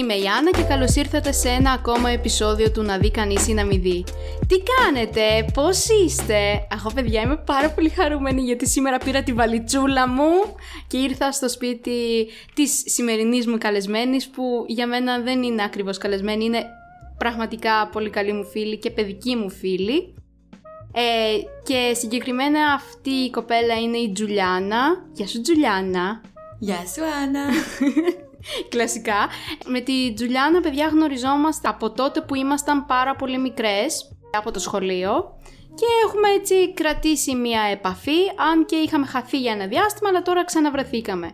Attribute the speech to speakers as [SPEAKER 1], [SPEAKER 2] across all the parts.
[SPEAKER 1] Είμαι η Άννα και καλώς ήρθατε σε ένα ακόμα επεισόδιο του Να δει κανείς ή να μην δει. Τι κάνετε, πώς είστε; Αχω παιδιά είμαι πάρα πολύ χαρούμενη γιατί σήμερα πήρα τη βαλιτσούλα μου και ήρθα στο σπίτι της σημερινής μου καλεσμένης που για μένα δεν είναι ακριβώς καλεσμένη, είναι πραγματικά πολύ καλή μου φίλη και παιδική μου φίλη. Ε, και συγκεκριμένα αυτή η κοπέλα είναι η Τζουλιάνα. Γεια σου Τζουλιάνα.
[SPEAKER 2] Γεια σου Άννα.
[SPEAKER 1] Κλασικά. Με τη Τζουλιάνα, παιδιά, γνωριζόμαστε από τότε που ήμασταν πάρα πολύ μικρές, από το σχολείο. Και έχουμε έτσι κρατήσει μια επαφή, αν και είχαμε χαθεί για ένα διάστημα, αλλά τώρα ξαναβρεθήκαμε.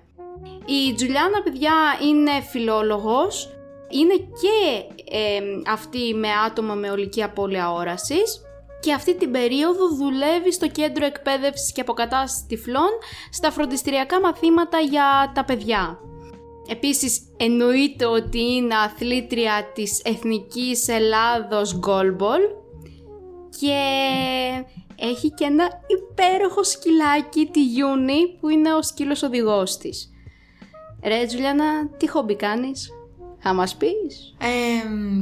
[SPEAKER 1] Η Τζουλιάνα, παιδιά, είναι φιλόλογος, είναι και ε, αυτή με άτομα με ολική απώλεια όρασης και αυτή την περίοδο δουλεύει στο κέντρο εκπαίδευσης και αποκατάστασης τυφλών στα φροντιστηριακά μαθήματα για τα παιδιά. Επίσης εννοείται ότι είναι αθλήτρια της Εθνικής Ελλάδος Γκόλμπολ και έχει και ένα υπέροχο σκυλάκι, τη Γιούνι, που είναι ο σκύλος οδηγός της. Ρε Τζουλιάνα, τι χόμπι κάνεις, θα μας πεις;
[SPEAKER 2] Ε,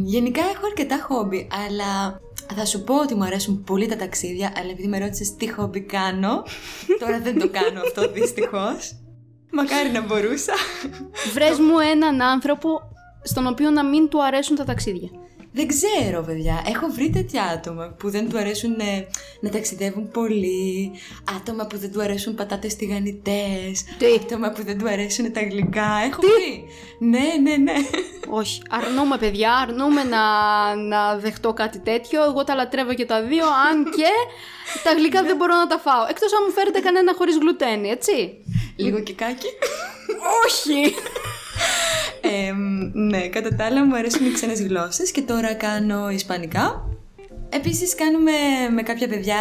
[SPEAKER 2] γενικά έχω αρκετά χόμπι, αλλά θα σου πω ότι μου αρέσουν πολύ τα ταξίδια, αλλά επειδή με ρώτησες τι χόμπι κάνω, τώρα δεν το κάνω αυτό δυστυχώς. Μακάρι να μπορούσα.
[SPEAKER 1] Βρες μου έναν άνθρωπο στον οποίο να μην του αρέσουν τα ταξίδια.
[SPEAKER 2] Δεν ξέρω, παιδιά. Έχω βρει τέτοια άτομα που δεν του αρέσουν ε, να ταξιδεύουν πολύ. Άτομα που δεν του αρέσουν πατάτες τηγανιτές. Άτομα που δεν του αρέσουν τα γλυκά. Έχω
[SPEAKER 1] Τι;
[SPEAKER 2] βρει. Ναι, ναι, ναι.
[SPEAKER 1] Όχι, αρνούμε παιδιά, αρνούμε να, να δεχτώ κάτι τέτοιο. Εγώ τα λατρεύω και τα δύο, αν και τα γλυκά δεν μπορώ να τα φάω. Εκτός αν μου φέρετε κανένα χωρίς γλουτένι, έτσι.
[SPEAKER 2] Λίγο κικάκι.
[SPEAKER 1] Όχι.
[SPEAKER 2] Ε, ναι, κατά τα άλλα μου αρέσουν οι ξένες γλώσσες και τώρα κάνω ισπανικά. Επίσης κάνουμε με κάποια παιδιά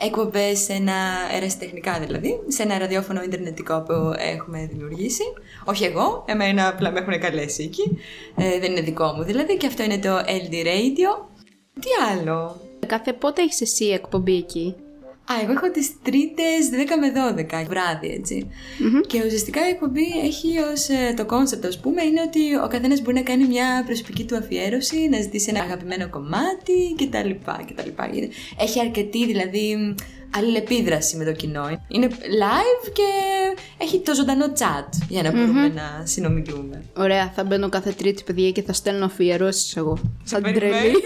[SPEAKER 2] εκπομπές σε ένα ερασιτεχνικά δηλαδή, σε ένα ραδιόφωνο ιντερνετικό που έχουμε δημιουργήσει. Όχι εγώ, εμένα απλά με έχουν καλέσει εκεί. Ε, δεν είναι δικό μου δηλαδή και αυτό είναι το LD Radio. Τι άλλο;
[SPEAKER 1] Κάθε πότε έχεις εσύ εκπομπή εκεί;
[SPEAKER 2] Α, εγώ έχω τις τρίτες 10 με 12 βράδυ, έτσι. Και ουσιαστικά η εκπομπή έχει ως ε, το concept, ας πούμε, είναι ότι ο καθένας μπορεί να κάνει μια προσωπική του αφιέρωση, να ζητήσει ένα αγαπημένο κομμάτι κτλ. κτλ. Έχει αρκετή, δηλαδή, αλληλεπίδραση με το κοινό. Είναι live και έχει το ζωντανό chat για να μπορούμε να συνομιλούμε.
[SPEAKER 1] Ωραία, θα μπαίνω κάθε Τρίτη παιδιά και θα στέλνω αφιερώσεις εγώ. Σαν την τρελή.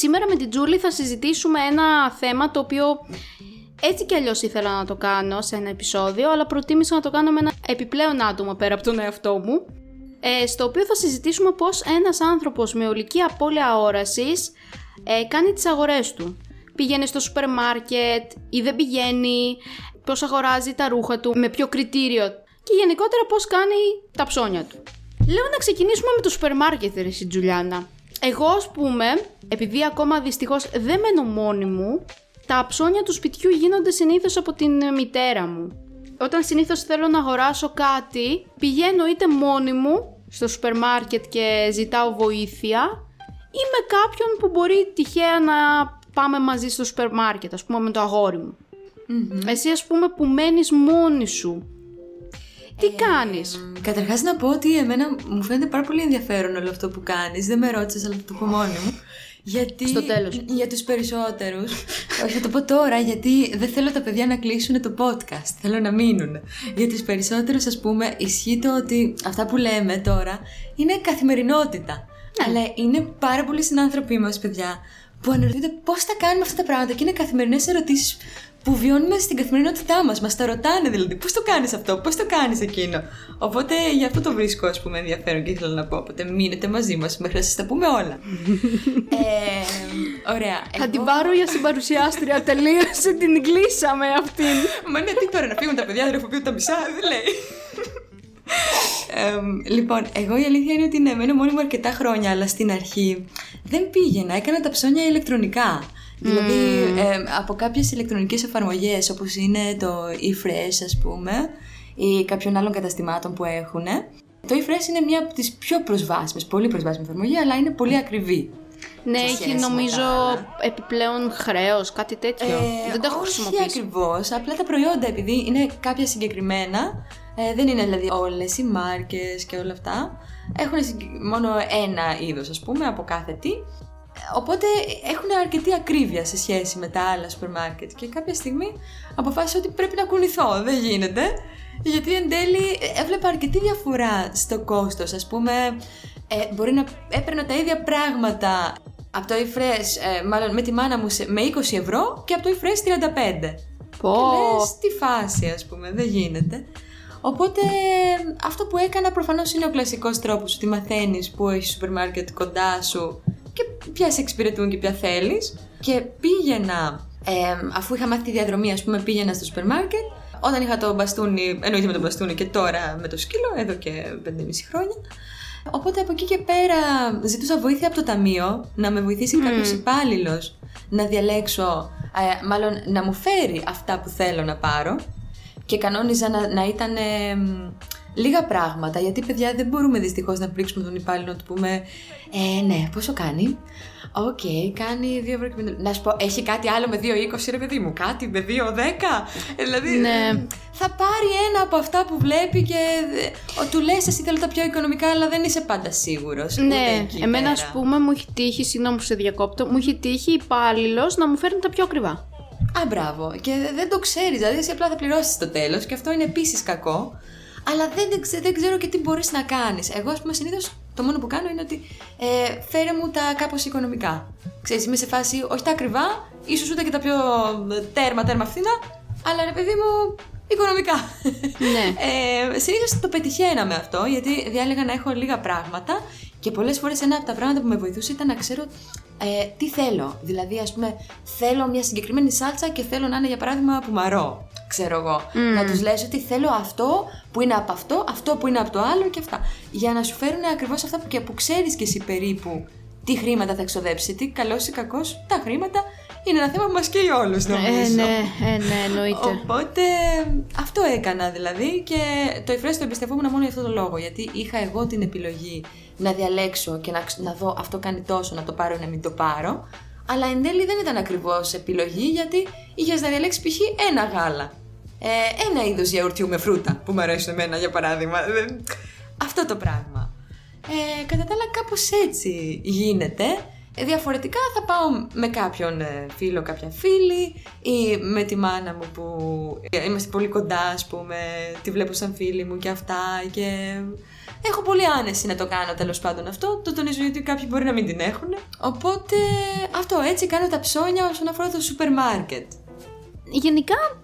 [SPEAKER 2] Περιμένουμε.
[SPEAKER 1] Σήμερα με την Τζούλη θα συζητήσουμε ένα θέμα το οποίο έτσι κι αλλιώς ήθελα να το κάνω σε ένα επεισόδιο, αλλά προτίμησα να το κάνω με ένα επιπλέον άτομο πέρα από τον εαυτό μου, ε, στο οποίο θα συζητήσουμε πώς ένας άνθρωπος με ολική απώλεια όρασης ε, κάνει τις αγορές του. Πηγαίνει στο σούπερ μάρκετ ή δεν πηγαίνει, πώς αγοράζει τα ρούχα του, με ποιο κριτήριο και γενικότερα πώς κάνει τα ψώνια του. Λέω να ξεκινήσουμε με το σούπερ μάρκετ, ρε εσύ, Τζουλιάνα. Εγώ, ας πούμε, επειδή ακόμα δυστυχώς δεν μένω μόνη μου, τα ψώνια του σπιτιού γίνονται συνήθως από την ε, μητέρα μου. Όταν συνήθως θέλω να αγοράσω κάτι, πηγαίνω είτε μόνη μου στο σούπερ μάρκετ και ζητάω βοήθεια ή με κάποιον που μπορεί τυχαία να πάμε μαζί στο σούπερ μάρκετ, ας πούμε με το αγόρι μου. Εσύ ας πούμε που μένεις μόνη σου, τι κάνεις;
[SPEAKER 2] Καταρχάς να πω ότι εμένα μου φαίνεται πάρα πολύ ενδιαφέρον όλο αυτό που κάνεις. Δεν με ρώτησες, αλλά θα το πω μόνη μου. Γιατί
[SPEAKER 1] Στο τέλος.
[SPEAKER 2] για τους περισσότερους, όχι θα το πω τώρα γιατί δεν θέλω τα παιδιά να κλείσουν το podcast, θέλω να μείνουν. Για τους περισσότερους ας πούμε ισχύει το ότι αυτά που λέμε τώρα είναι καθημερινότητα. Αλλά είναι πάρα πολλοί συνάνθρωποι μας παιδιά που αναρωτιούνται πώς θα κάνουμε αυτά τα πράγματα και είναι καθημερινές ερωτήσεις που βιώνουμε στην καθημερινότητά μας. Μας τα ρωτάνε δηλαδή πώς το κάνεις αυτό, πώς το κάνεις εκείνο; Οπότε γι' αυτό το βρίσκω ας πούμε ενδιαφέρον και ήθελα να πω. Οπότε μείνετε μαζί μας μέχρι να σας τα πούμε όλα. ε, ωραία.
[SPEAKER 1] Θα την πάρω για συμπαρουσιάστρια, τελείωσε, την κλείσαμε αυτήν.
[SPEAKER 2] Μα ναι, τι τώρα να φύγουν τα παιδιά, δεν ρεφοποιούν τα μισά, δεν λέει. Εμ, λοιπόν, εγώ η αλήθεια είναι ότι ναι, μένω μόνη μου αρκετά χρόνια, αλλά στην αρχή δεν πήγαινα. Έκανα τα ψώνια ηλεκτρονικά. Δηλαδή, εμ, από κάποιες ηλεκτρονικές εφαρμογές, όπως είναι το eFresh, ας πούμε, ή κάποιων άλλων καταστημάτων που έχουν. Το eFresh είναι μία από τις πιο προσβάσιμες, πολύ προσβάσιμη εφαρμογή, αλλά είναι πολύ ακριβή.
[SPEAKER 1] Ναι,
[SPEAKER 2] σε
[SPEAKER 1] έχει
[SPEAKER 2] σχέση με
[SPEAKER 1] νομίζω
[SPEAKER 2] τα άλλα.
[SPEAKER 1] επιπλέον χρέος, κάτι τέτοιο. Δεν το έχω
[SPEAKER 2] όχι
[SPEAKER 1] χρησιμοποιήσει.
[SPEAKER 2] ακριβώς. Απλά τα προϊόντα, επειδή είναι κάποια συγκεκριμένα, Ε, δεν είναι δηλαδή όλες οι μάρκες και όλα αυτά. Έχουν μόνο ένα είδος ας πούμε από κάθε τι. Οπότε έχουν αρκετή ακρίβεια σε σχέση με τα άλλα σούπερ μάρκετ και κάποια στιγμή αποφάσισα ότι πρέπει να κουνηθώ, δεν γίνεται. Γιατί εν τέλει έβλεπα αρκετή διαφορά στο κόστος, ας πούμε ε, μπορεί να έπαιρνα τα ίδια πράγματα από το eFresh, ε, μάλλον με τη μάνα μου με 20 ευρώ και από το eFresh 35.
[SPEAKER 1] Πω.
[SPEAKER 2] Και λες, τι φάση ας πούμε, δεν γίνεται. Οπότε αυτό που έκανα προφανώς είναι ο κλασικός τρόπος ότι μαθαίνεις που έχει σούπερ μάρκετ κοντά σου και ποια σε εξυπηρετούν και ποια θέλεις. Και πήγαινα, ε, αφού είχα μάθει τη διαδρομή ας πούμε πήγαινα στο σούπερ μάρκετ, όταν είχα το μπαστούνι, εννοείται με το μπαστούνι και τώρα με το σκύλο, εδώ και 5,5 χρόνια, Οπότε από εκεί και πέρα ζητούσα βοήθεια από το ταμείο να με βοηθήσει mm. κάποιος υπάλληλος να διαλέξω, ε, μάλλον να μου φέρει αυτά που θέλω να πάρω και κανόνιζα να, να ήταν λίγα πράγματα γιατί παιδιά δεν μπορούμε δυστυχώς να πρήξουμε τον υπάλληλο να του πούμε ε, ναι πόσο κάνει; Ok, okay, κάνει 2 ευρώ και Να σου πω, έχει κάτι άλλο με 2,20 ρε παιδί μου, κάτι με 2,10. Ε, δηλαδή,
[SPEAKER 1] ναι.
[SPEAKER 2] θα πάρει ένα από αυτά που βλέπει και ο, του λες εσύ θέλω τα πιο οικονομικά, αλλά δεν είσαι πάντα σίγουρος.
[SPEAKER 1] Ναι, εμένα ας πούμε μου έχει τύχει, συγγνώμη που σε διακόπτω, μου έχει τύχει υπάλληλος να μου φέρνει τα πιο ακριβά.
[SPEAKER 2] Α, μπράβο. Και δεν το ξέρεις, δηλαδή εσύ απλά θα πληρώσεις το τέλος και αυτό είναι επίσης κακό. Αλλά δεν, δεν ξέρω και τι μπορείς να κάνεις. Εγώ, ας πούμε, συνήθως το μόνο που κάνω είναι ότι ε, φέρε μου τα κάπως οικονομικά. Ξέρεις, είμαι σε φάση, όχι τα ακριβά, ίσως ούτε και τα πιο ε, τέρμα, τέρμα φθηνά, αλλά ρε παιδί μου, οικονομικά.
[SPEAKER 1] Ναι.
[SPEAKER 2] ε, Συνήθως το πετυχαίναμε αυτό, γιατί διάλεγα να έχω λίγα πράγματα και πολλές φορές ένα από τα πράγματα που με βοηθούσε ήταν να ξέρω ε, τι θέλω. Δηλαδή, ας πούμε, θέλω μια συγκεκριμένη σάλτσα και θέλω να είναι για παράδειγμα πουμαρό ξέρω εγώ. Να τους λες ότι θέλω αυτό που είναι από αυτό, αυτό που είναι από το άλλο και αυτά. Για να σου φέρουν ακριβώς αυτά που, και που ξέρεις κι εσύ περίπου τι χρήματα θα εξοδέψει. Τι καλός ή κακός, τα χρήματα είναι ένα θέμα που μας καίει όλους, ε, νομίζω.
[SPEAKER 1] Ε, ναι, ε, ναι, εννοείται.
[SPEAKER 2] Οπότε αυτό έκανα δηλαδή και το Εφρές το εμπιστευόμουν μόνο για αυτό το λόγο. Γιατί είχα εγώ την επιλογή να διαλέξω και να, να δω αυτό κάνει τόσο, να το πάρω ή να μην το πάρω. Αλλά εν τέλει δεν ήταν ακριβώς επιλογή γιατί είχες να διαλέξεις π.χ. ένα γάλα ε, ένα είδος γιαουρτιού με φρούτα που μου αρέσουν εμένα για παράδειγμα. Αυτό το πράγμα. Ε, κατά τα άλλα κάπως έτσι γίνεται. Ε, διαφορετικά θα πάω με κάποιον ε, φίλο, κάποια φίλη ή με τη μάνα μου που είμαστε πολύ κοντά ας πούμε, τη βλέπω σαν φίλη μου και αυτά και έχω πολύ άνεση να το κάνω τέλος πάντων αυτό, το τονίζω γιατί κάποιοι μπορεί να μην την έχουν. Οπότε αυτό έτσι κάνω τα ψώνια όσον αφορά το σούπερ μάρκετ.
[SPEAKER 1] Γενικά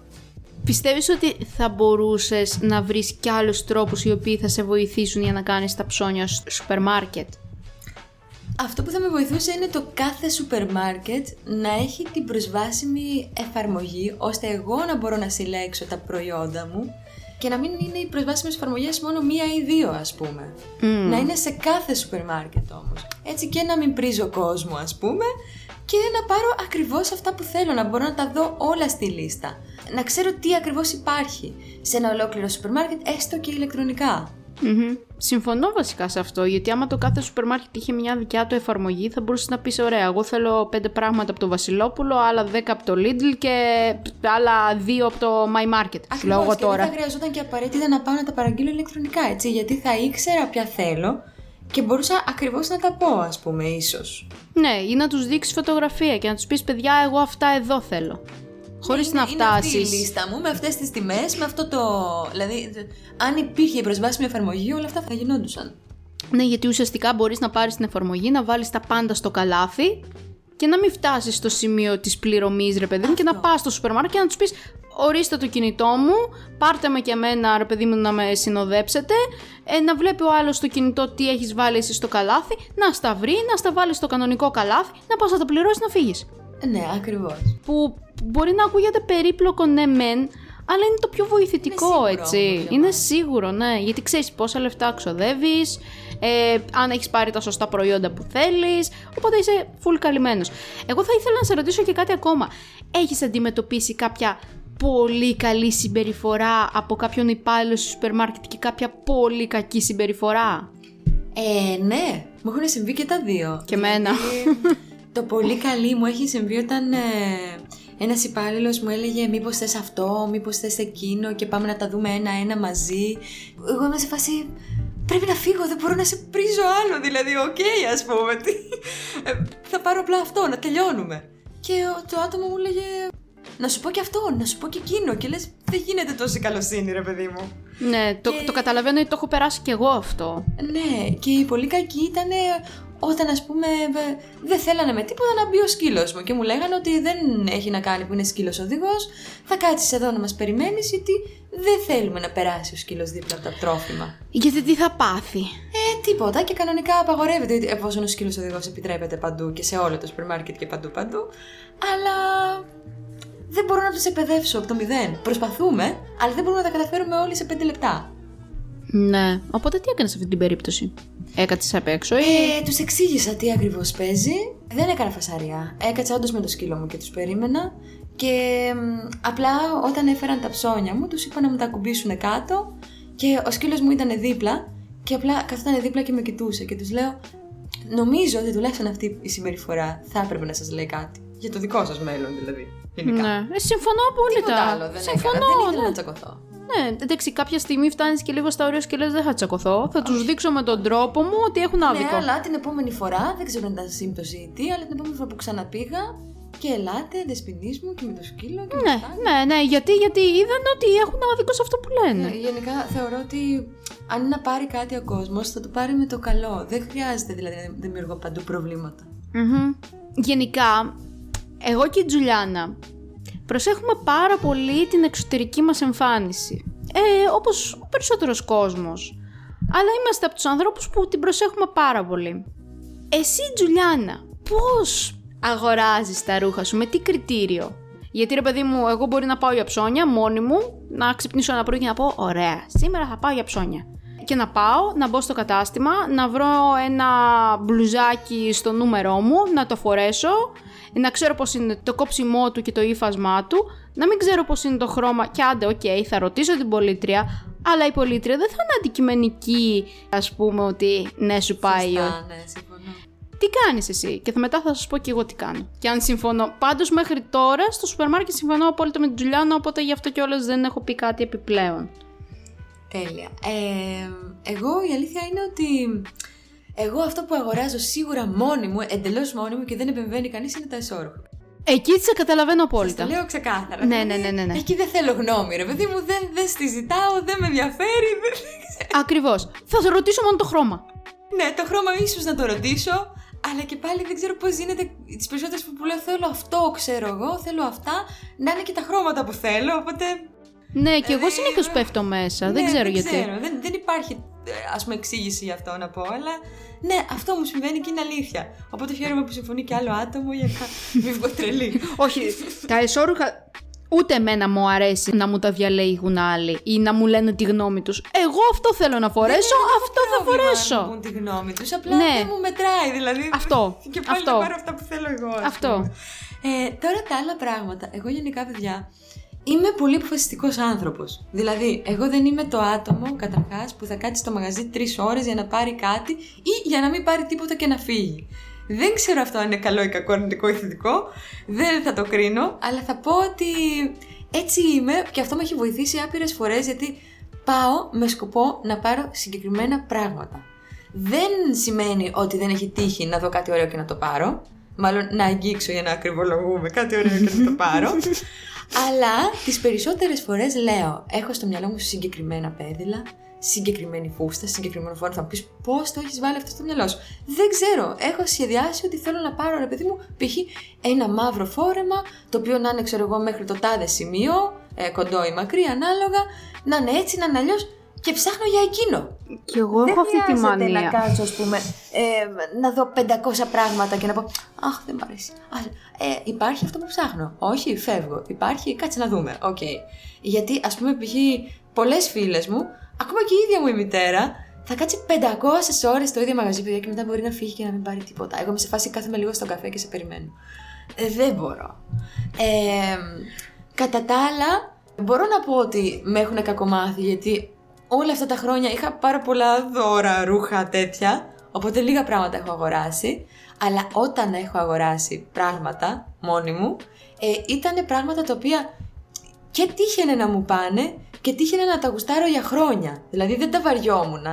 [SPEAKER 1] Πιστεύεις ότι θα μπορούσες να βρεις κι άλλους τρόπους οι οποίοι θα σε βοηθήσουν για να κάνεις τα ψώνια στο σούπερ μάρκετ.
[SPEAKER 2] Αυτό που θα με βοηθούσε είναι το κάθε σούπερ μάρκετ να έχει την προσβάσιμη εφαρμογή ώστε εγώ να μπορώ να συλλέξω τα προϊόντα μου και να μην είναι οι προσβάσιμες εφαρμογές μόνο μία ή δύο, ας πούμε. Να είναι σε κάθε σούπερ μάρκετ όμως. Έτσι και να μην πρίζω κόσμο, ας πούμε, και να πάρω ακριβώς αυτά που θέλω, να μπορώ να τα δω όλα στη λίστα να ξέρω τι ακριβώς υπάρχει σε ένα ολόκληρο σούπερ μάρκετ, έστω και ηλεκτρονικά.
[SPEAKER 1] Mm-hmm. Συμφωνώ βασικά σε αυτό, γιατί άμα το κάθε σούπερ μάρκετ είχε μια δικιά του εφαρμογή, θα μπορούσες να πεις: Ωραία, εγώ θέλω πέντε πράγματα από το Βασιλόπουλο, άλλα δέκα από το Lidl και άλλα δύο από το My Market.
[SPEAKER 2] Ακριβώς. Και τώρα. δεν θα χρειαζόταν και απαραίτητα να πάω να τα παραγγείλω ηλεκτρονικά, έτσι, γιατί θα ήξερα ποια θέλω και μπορούσα ακριβώς να τα πω, ας πούμε, ίσως.
[SPEAKER 1] Ναι, ή να τους δείξεις φωτογραφία και να τους πεις: Παιδιά, εγώ αυτά εδώ θέλω. Χωρίς να φτάσει.
[SPEAKER 2] Είναι η λίστα μου με αυτές τις τιμές, με αυτό το. Δηλαδή, αν υπήρχε η προσβάσιμη εφαρμογή, όλα αυτά θα γινόντουσαν.
[SPEAKER 1] Ναι, γιατί ουσιαστικά μπορείς να πάρεις την εφαρμογή, να βάλεις τα πάντα στο καλάθι και να μην φτάσεις στο σημείο της πληρωμής, ρε παιδί μου, και να πας στο σούπερ μάρκετ και να τους πεις: Ορίστε το κινητό μου, πάρτε με και εμένα, ρε παιδί μου, να με συνοδέψετε. Ε, να βλέπει ο άλλος στο κινητό τι έχεις βάλει εσύ στο καλάθι, να στα βρει, να στα βάλει στο κανονικό καλάθι, να πας να τα πληρώσεις να φύγεις.
[SPEAKER 2] Ναι, ακριβώς.
[SPEAKER 1] Που μπορεί να ακούγεται περίπλοκο, ναι, μεν, αλλά είναι το πιο βοηθητικό,
[SPEAKER 2] είναι
[SPEAKER 1] έτσι. Είναι σίγουρο, ναι, γιατί ξέρεις πόσα λεφτά ξοδεύεις, ε, αν έχεις πάρει τα σωστά προϊόντα που θέλεις. Οπότε είσαι full καλυμμένος. Εγώ θα ήθελα να σε ρωτήσω και κάτι ακόμα. Έχεις αντιμετωπίσει κάποια πολύ καλή συμπεριφορά από κάποιον υπάλληλο στο σούπερ μάρκετ και κάποια πολύ κακή συμπεριφορά;
[SPEAKER 2] Ε, ναι, μου έχουν συμβεί και τα δύο.
[SPEAKER 1] Και μένα.
[SPEAKER 2] το πολύ καλή μου έχει συμβεί όταν ε, ένας υπάλληλος μου έλεγε μήπως θες αυτό, μήπως θες εκείνο και πάμε να τα δούμε ένα-ένα μαζί. Εγώ είμαι σε φάση. Πρέπει να φύγω, δεν μπορώ να σε πρήζω άλλο. Δηλαδή, ok, okay, ας πούμε. Τι... Ε, θα πάρω απλά αυτό, να τελειώνουμε. Και το άτομο μου 'λεγε να σου πω και αυτό, να σου πω και εκείνο. Και λες, δεν γίνεται τόση καλοσύνη, ρε παιδί μου.
[SPEAKER 1] Ναι, το, το καταλαβαίνω γιατί το έχω περάσει κι εγώ αυτό.
[SPEAKER 2] Ναι, και η πολύ κακή ήταν όταν ας πούμε δεν θέλανε με τίποτα να μπει ο σκύλος μου και μου λέγανε ότι δεν έχει να κάνει που είναι σκύλος οδηγός, θα κάτσεις εδώ να μας περιμένεις γιατί δεν θέλουμε να περάσει ο σκύλος δίπλα από τα τρόφιμα.
[SPEAKER 1] Γιατί τι θα πάθει;
[SPEAKER 2] Ε, τίποτα και κανονικά απαγορεύεται εφόσον ο σκύλος οδηγός επιτρέπεται παντού και σε όλο το σούπερ μάρκετ και παντού παντού. Αλλά δεν μπορώ να τους εκπαιδεύσω από το μηδέν. Προσπαθούμε, αλλά δεν μπορούμε να τα καταφέρουμε όλοι σε πέντε λεπτά.
[SPEAKER 1] Ναι. Οπότε τι έκανες σε αυτή την περίπτωση; Έκατσες απ' έξω ή.
[SPEAKER 2] Ε, τους εξήγησα τι ακριβώς παίζει. Δεν έκανα φασαρία. Έκατσα όντως με το σκύλο μου και τους περίμενα. Και απλά όταν έφεραν τα ψώνια μου, τους είπα να μου τα ακουμπήσουν κάτω. Και ο σκύλος μου ήταν δίπλα. Και απλά καθόταν δίπλα και με κοιτούσε. Και τους λέω, Νομίζω ότι τουλάχιστον αυτή η συμπεριφορά θα έπρεπε να σας λέει κάτι. Για το δικό σας μέλλον δηλαδή. Γενικά.
[SPEAKER 1] Ναι. Ε, συμφωνώ απόλυτα.
[SPEAKER 2] Τίποτα άλλο δεν
[SPEAKER 1] συμφωνώ,
[SPEAKER 2] έκανα. Δεν ήθελα
[SPEAKER 1] ναι.
[SPEAKER 2] να τσακωθώ.
[SPEAKER 1] Ναι, εντάξει, κάποια στιγμή φτάνεις και λίγο στα όρια και λες: Δεν θα τσακωθώ. Θα τους δείξω με τον τρόπο μου ότι έχουν άδικο.
[SPEAKER 2] Ναι, αλλά την επόμενη φορά, δεν ξέρω αν ήταν σύμπτωση ή τι, αλλά την επόμενη φορά που ξαναπήγα και ελάτε, δεσποινή μου και με το σκύλο και
[SPEAKER 1] Ναι,
[SPEAKER 2] με τα
[SPEAKER 1] ναι, ναι, γιατί, γιατί είδαν ότι έχουν άδικο σε αυτό που λένε.
[SPEAKER 2] Ναι, Γενικά θεωρώ ότι αν είναι να πάρει κάτι ο κόσμος, θα το πάρει με το καλό. Δεν χρειάζεται δηλαδή να δημιουργώ παντού προβλήματα.
[SPEAKER 1] Μμμ. Γενικά, εγώ και η Τζουλιάνα προσέχουμε πάρα πολύ την εξωτερική μας εμφάνιση. Ε, όπως ο περισσότερος κόσμος. Αλλά είμαστε από τους ανθρώπους που την προσέχουμε πάρα πολύ. Εσύ, Τζουλιάνα, πώς αγοράζεις τα ρούχα σου, με τι κριτήριο; Γιατί ρε παιδί μου, εγώ μπορεί να πάω για ψώνια μόνη μου, να ξυπνήσω ένα πρωί και να πω: Ωραία, σήμερα θα πάω για ψώνια. Και να πάω, να μπω στο κατάστημα, να βρω ένα μπλουζάκι στο νούμερό μου, να το φορέσω, να ξέρω πώς είναι το κόψιμό του και το ύφασμά του, να μην ξέρω πώς είναι το χρώμα και άντε, οκ, θα ρωτήσω την πολίτρια, αλλά η πολίτρια δεν θα είναι αντικειμενική, ας πούμε, ότι ναι σου πάει.
[SPEAKER 2] Σωστά, ναι, συμφωνώ.
[SPEAKER 1] Τι κάνεις εσύ, και θα μετά θα σας πω και εγώ τι κάνω. Και αν συμφωνώ. Πάντως μέχρι τώρα στο σούπερ μάρκετ συμφωνώ απόλυτα με την Τζουλιάνα, οπότε γι' αυτό κιόλας δεν έχω πει κάτι επιπλέον.
[SPEAKER 2] Τέλεια. Ε, εγώ η αλήθεια είναι ότι εγώ αυτό που αγοράζω σίγουρα μόνη μου, εντελώς μόνη μου και δεν επεμβαίνει κανείς είναι τα εσώρουχα.
[SPEAKER 1] Εκεί σε καταλαβαίνω
[SPEAKER 2] Το
[SPEAKER 1] απόλυτα.
[SPEAKER 2] λέω ξεκάθαρα.
[SPEAKER 1] Ναι,
[SPEAKER 2] Δηλαδή,
[SPEAKER 1] ναι, ναι, ναι, ναι.
[SPEAKER 2] Εκεί δεν θέλω γνώμη, ρε παιδί μου, δεν, δεν στη ζητάω, δεν με ενδιαφέρει. Δεν...
[SPEAKER 1] Ακριβώς. Θα σε ρωτήσω μόνο το χρώμα.
[SPEAKER 2] ναι, το χρώμα ίσως να το ρωτήσω, αλλά και πάλι δεν ξέρω πώς γίνεται. Τις περισσότερες που λέω θέλω αυτό, ξέρω εγώ, θέλω αυτά, να είναι και τα χρώματα που θέλω, οπότε.
[SPEAKER 1] Ναι, και εγώ
[SPEAKER 2] Ε,
[SPEAKER 1] συνήθως
[SPEAKER 2] ε,
[SPEAKER 1] πέφτω μέσα. δεν
[SPEAKER 2] ναι,
[SPEAKER 1] ξέρω
[SPEAKER 2] δεν
[SPEAKER 1] γιατί.
[SPEAKER 2] Ξέρω. Δεν, δεν υπάρχει ε, ας πούμε εξήγηση για αυτό να πω, αλλά ναι, αυτό μου συμβαίνει και είναι αλήθεια. Οπότε χαίρομαι που συμφωνεί και άλλο άτομο για να μην βγω τρελή.
[SPEAKER 1] Όχι, τα εσώρουχα ούτε εμένα μου αρέσει να μου τα διαλέγουν άλλοι ή να μου λένε τη γνώμη τους. Εγώ αυτό θέλω να φορέσω, αυτό θα
[SPEAKER 2] Πρόβλημα αν
[SPEAKER 1] φορέσω.
[SPEAKER 2] μου πούν τη γνώμη τους. Απλά
[SPEAKER 1] Ναι.
[SPEAKER 2] δεν μου μετράει, δηλαδή.
[SPEAKER 1] Αυτό,
[SPEAKER 2] Και πάλι
[SPEAKER 1] αυτό.
[SPEAKER 2] να πάρω αυτά που θέλω εγώ. ας
[SPEAKER 1] Αυτό.
[SPEAKER 2] πούμε. Ε, τώρα τα άλλα πράγματα. Εγώ γενικά, παιδιά, είμαι πολύ αποφασιστικός άνθρωπος. Δηλαδή, εγώ δεν είμαι το άτομο, καταρχάς, που θα κάτσει στο μαγαζί τρεις ώρες για να πάρει κάτι ή για να μην πάρει τίποτα και να φύγει. Δεν ξέρω αυτό αν είναι καλό ή κακό, αρνητικό ή θετικό. Δεν θα το κρίνω, αλλά θα πω ότι έτσι είμαι και αυτό με έχει βοηθήσει άπειρες φορές γιατί πάω με σκοπό να πάρω συγκεκριμένα πράγματα. Δεν σημαίνει ότι δεν έχει τύχει να δω κάτι ωραίο και να το πάρω. Μάλλον να αγγίξω για να ακριβολογούμε κάτι ωραίο και να το πάρω. Αλλά τις περισσότερες φορές λέω, έχω στο μυαλό μου συγκεκριμένα πέδιλα, συγκεκριμένη φούστα, συγκεκριμένο φόρεμα. Θα μου πεις πώς το έχεις βάλει αυτό στο μυαλό σου; Δεν ξέρω. Έχω σχεδιάσει ότι θέλω να πάρω, ρε παιδί μου, π.χ. ένα μαύρο φόρεμα, το οποίο να είναι, ξέρω εγώ, μέχρι το τάδε σημείο, ε, κοντό ή μακρύ, ανάλογα, να είναι έτσι, να είναι αλλιώς και ψάχνω για εκείνο.
[SPEAKER 1] Και εγώ έχω αυτή τη
[SPEAKER 2] χρειάζεται
[SPEAKER 1] μανία.
[SPEAKER 2] να κάτσω, ας πούμε, ε, να δω 500 πράγματα και να πω Αχ, δεν μ' αρέσει. Α, ε, υπάρχει αυτό που ψάχνω. Όχι, φεύγω. Υπάρχει, κάτσε να δούμε. Οκ. Γιατί, ας πούμε, π.χ. πολλές φίλες μου, ακόμα και η ίδια μου η μητέρα, θα κάτσει 500 ώρες στο ίδιο μαγαζί, παιδιά, και μετά μπορεί να φύγει και να μην πάρει τίποτα. Εγώ είμαι σε φάση κάθομαι λίγο στον καφέ και σε περιμένω. Ε, δεν μπορώ. Ε, κατά τα άλλα, μπορώ να πω ότι με έχουν κακομάθει γιατί όλα αυτά τα χρόνια είχα πάρα πολλά δώρα, ρούχα, τέτοια. Οπότε λίγα πράγματα έχω αγοράσει. Αλλά όταν έχω αγοράσει πράγματα μόνη μου, ε, ήταν πράγματα τα οποία και τύχαινε να μου πάνε και τύχαινε να τα γουστάρω για χρόνια. Δηλαδή δεν τα βαριόμουν.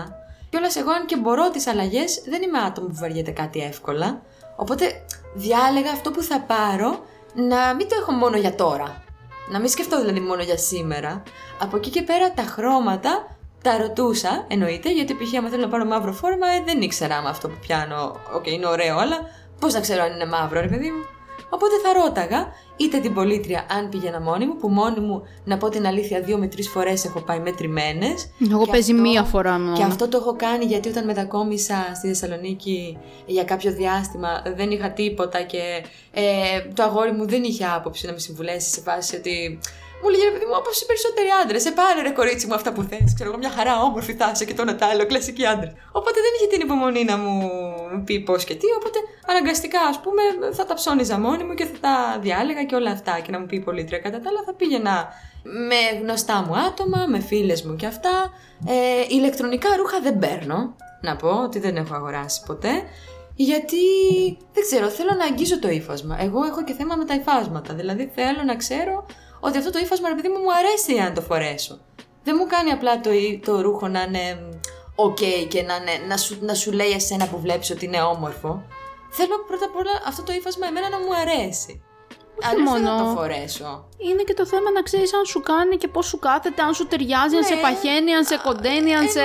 [SPEAKER 2] Και όλα εγώ, αν και μπορώ τις αλλαγές, δεν είμαι άτομο που βαριέται κάτι εύκολα. Οπότε διάλεγα αυτό που θα πάρω να μην το έχω μόνο για τώρα. Να μην σκεφτώ δηλαδή μόνο για σήμερα. Από εκεί και πέρα τα χρώματα τα ρωτούσα, εννοείται, γιατί π.χ. άμα θέλω να πάρω μαύρο φόρεμα, ε, δεν ήξερα με αυτό που πιάνω. Ok, okay, είναι ωραίο, αλλά πώς να ξέρω αν είναι μαύρο, ρε παιδί μου. Οπότε θα ρώταγα είτε την πολίτρια αν πήγαινα μόνη μου, που μόνη μου να πω την αλήθεια δύο με τρεις φορές έχω πάει μετρημένες.
[SPEAKER 1] Εγώ παίζει μία φορά μόνο.
[SPEAKER 2] Και αυτό το έχω κάνει γιατί όταν μετακόμισα στη Θεσσαλονίκη για κάποιο διάστημα δεν είχα τίποτα και ε, το αγόρι μου δεν είχε άποψη να με συμβουλέσει σε βάση ότι μου λέγε παιδί μου, όπως οι περισσότεροι άντρες. Σε πάρε ρε κορίτσι μου αυτά που θες. Ξέρω εγώ, μια χαρά όμορφη θα είσαι και το άλλο, κλασική άντρε. Οπότε δεν είχε την υπομονή να μου πει πώς και τι. Οπότε αναγκαστικά, ας πούμε, θα τα ψώνιζα μόνη μου και θα τα διάλεγα και όλα αυτά. Και να μου πει η πολίτρια κατά τα άλλα, θα πήγαινα με γνωστά μου άτομα, με φίλες μου και αυτά. Ε, ηλεκτρονικά ρούχα δεν παίρνω. Να πω ότι δεν έχω αγοράσει ποτέ. Γιατί δεν ξέρω, θέλω να αγγίζω το ύφασμα. Εγώ έχω και θέμα με τα υφάσματα. Δηλαδή θέλω να ξέρω ότι αυτό το ύφασμα, ρε παιδί μου, μου αρέσει αν το φορέσω. Δεν μου κάνει απλά το, το ρούχο να είναι ok και να, να, σου, να σου λέει εσένα που βλέπεις ότι είναι όμορφο. Θέλω πρώτα απ' όλα αυτό το ύφασμα εμένα να μου αρέσει.
[SPEAKER 1] Όχι μόνο.
[SPEAKER 2] να το φορέσω.
[SPEAKER 1] Είναι και το θέμα να ξέρεις αν σου κάνει και πώς σου κάθεται, αν σου ταιριάζει, αν σε ναι. παχαίνει, αν σε κοντένει, αν σε.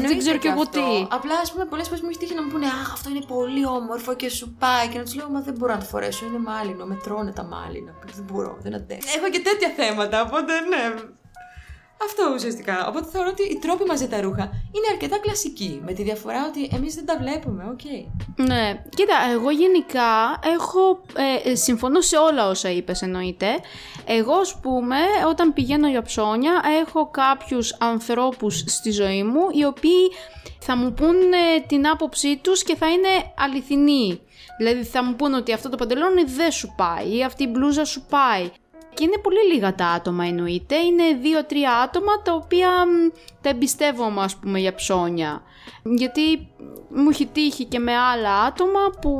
[SPEAKER 1] δεν ξέρω κι εγώ τι.
[SPEAKER 2] Απλά ας πούμε, πολλές φορές μου έχει τύχει να μου πούνε Αχ, αυτό είναι πολύ όμορφο και σου πάει. Και να τους λέω Μα δεν μπορώ να το φορέσω. Είναι μάλινο, με τρώνε τα μάλινα. Δεν μπορώ, δεν αντέχω. Έχω και τέτοια θέματα, οπότε ναι. Αυτό ουσιαστικά. Οπότε θεωρώ ότι οι τρόποι μαζί τα ρούχα είναι αρκετά κλασικοί. Με τη διαφορά ότι εμείς δεν τα βλέπουμε, ok. Okay.
[SPEAKER 1] Ναι. Κοίτα, εγώ γενικά έχω. Ε, συμφωνώ σε όλα όσα είπες, εννοείται. Εγώ, ας πούμε, όταν πηγαίνω για ψώνια, έχω κάποιους ανθρώπους στη ζωή μου οι οποίοι θα μου πούν την άποψή τους και θα είναι αληθινοί. Δηλαδή θα μου πούν ότι αυτό το παντελόνι δεν σου πάει ή αυτή η μπλούζα σου πάει. Και είναι πολύ λίγα τα άτομα εννοείται, είναι δύο-τρία άτομα τα οποία τα εμπιστεύομαι ας πούμε για ψώνια. Γιατί μου έχει τύχει και με άλλα άτομα που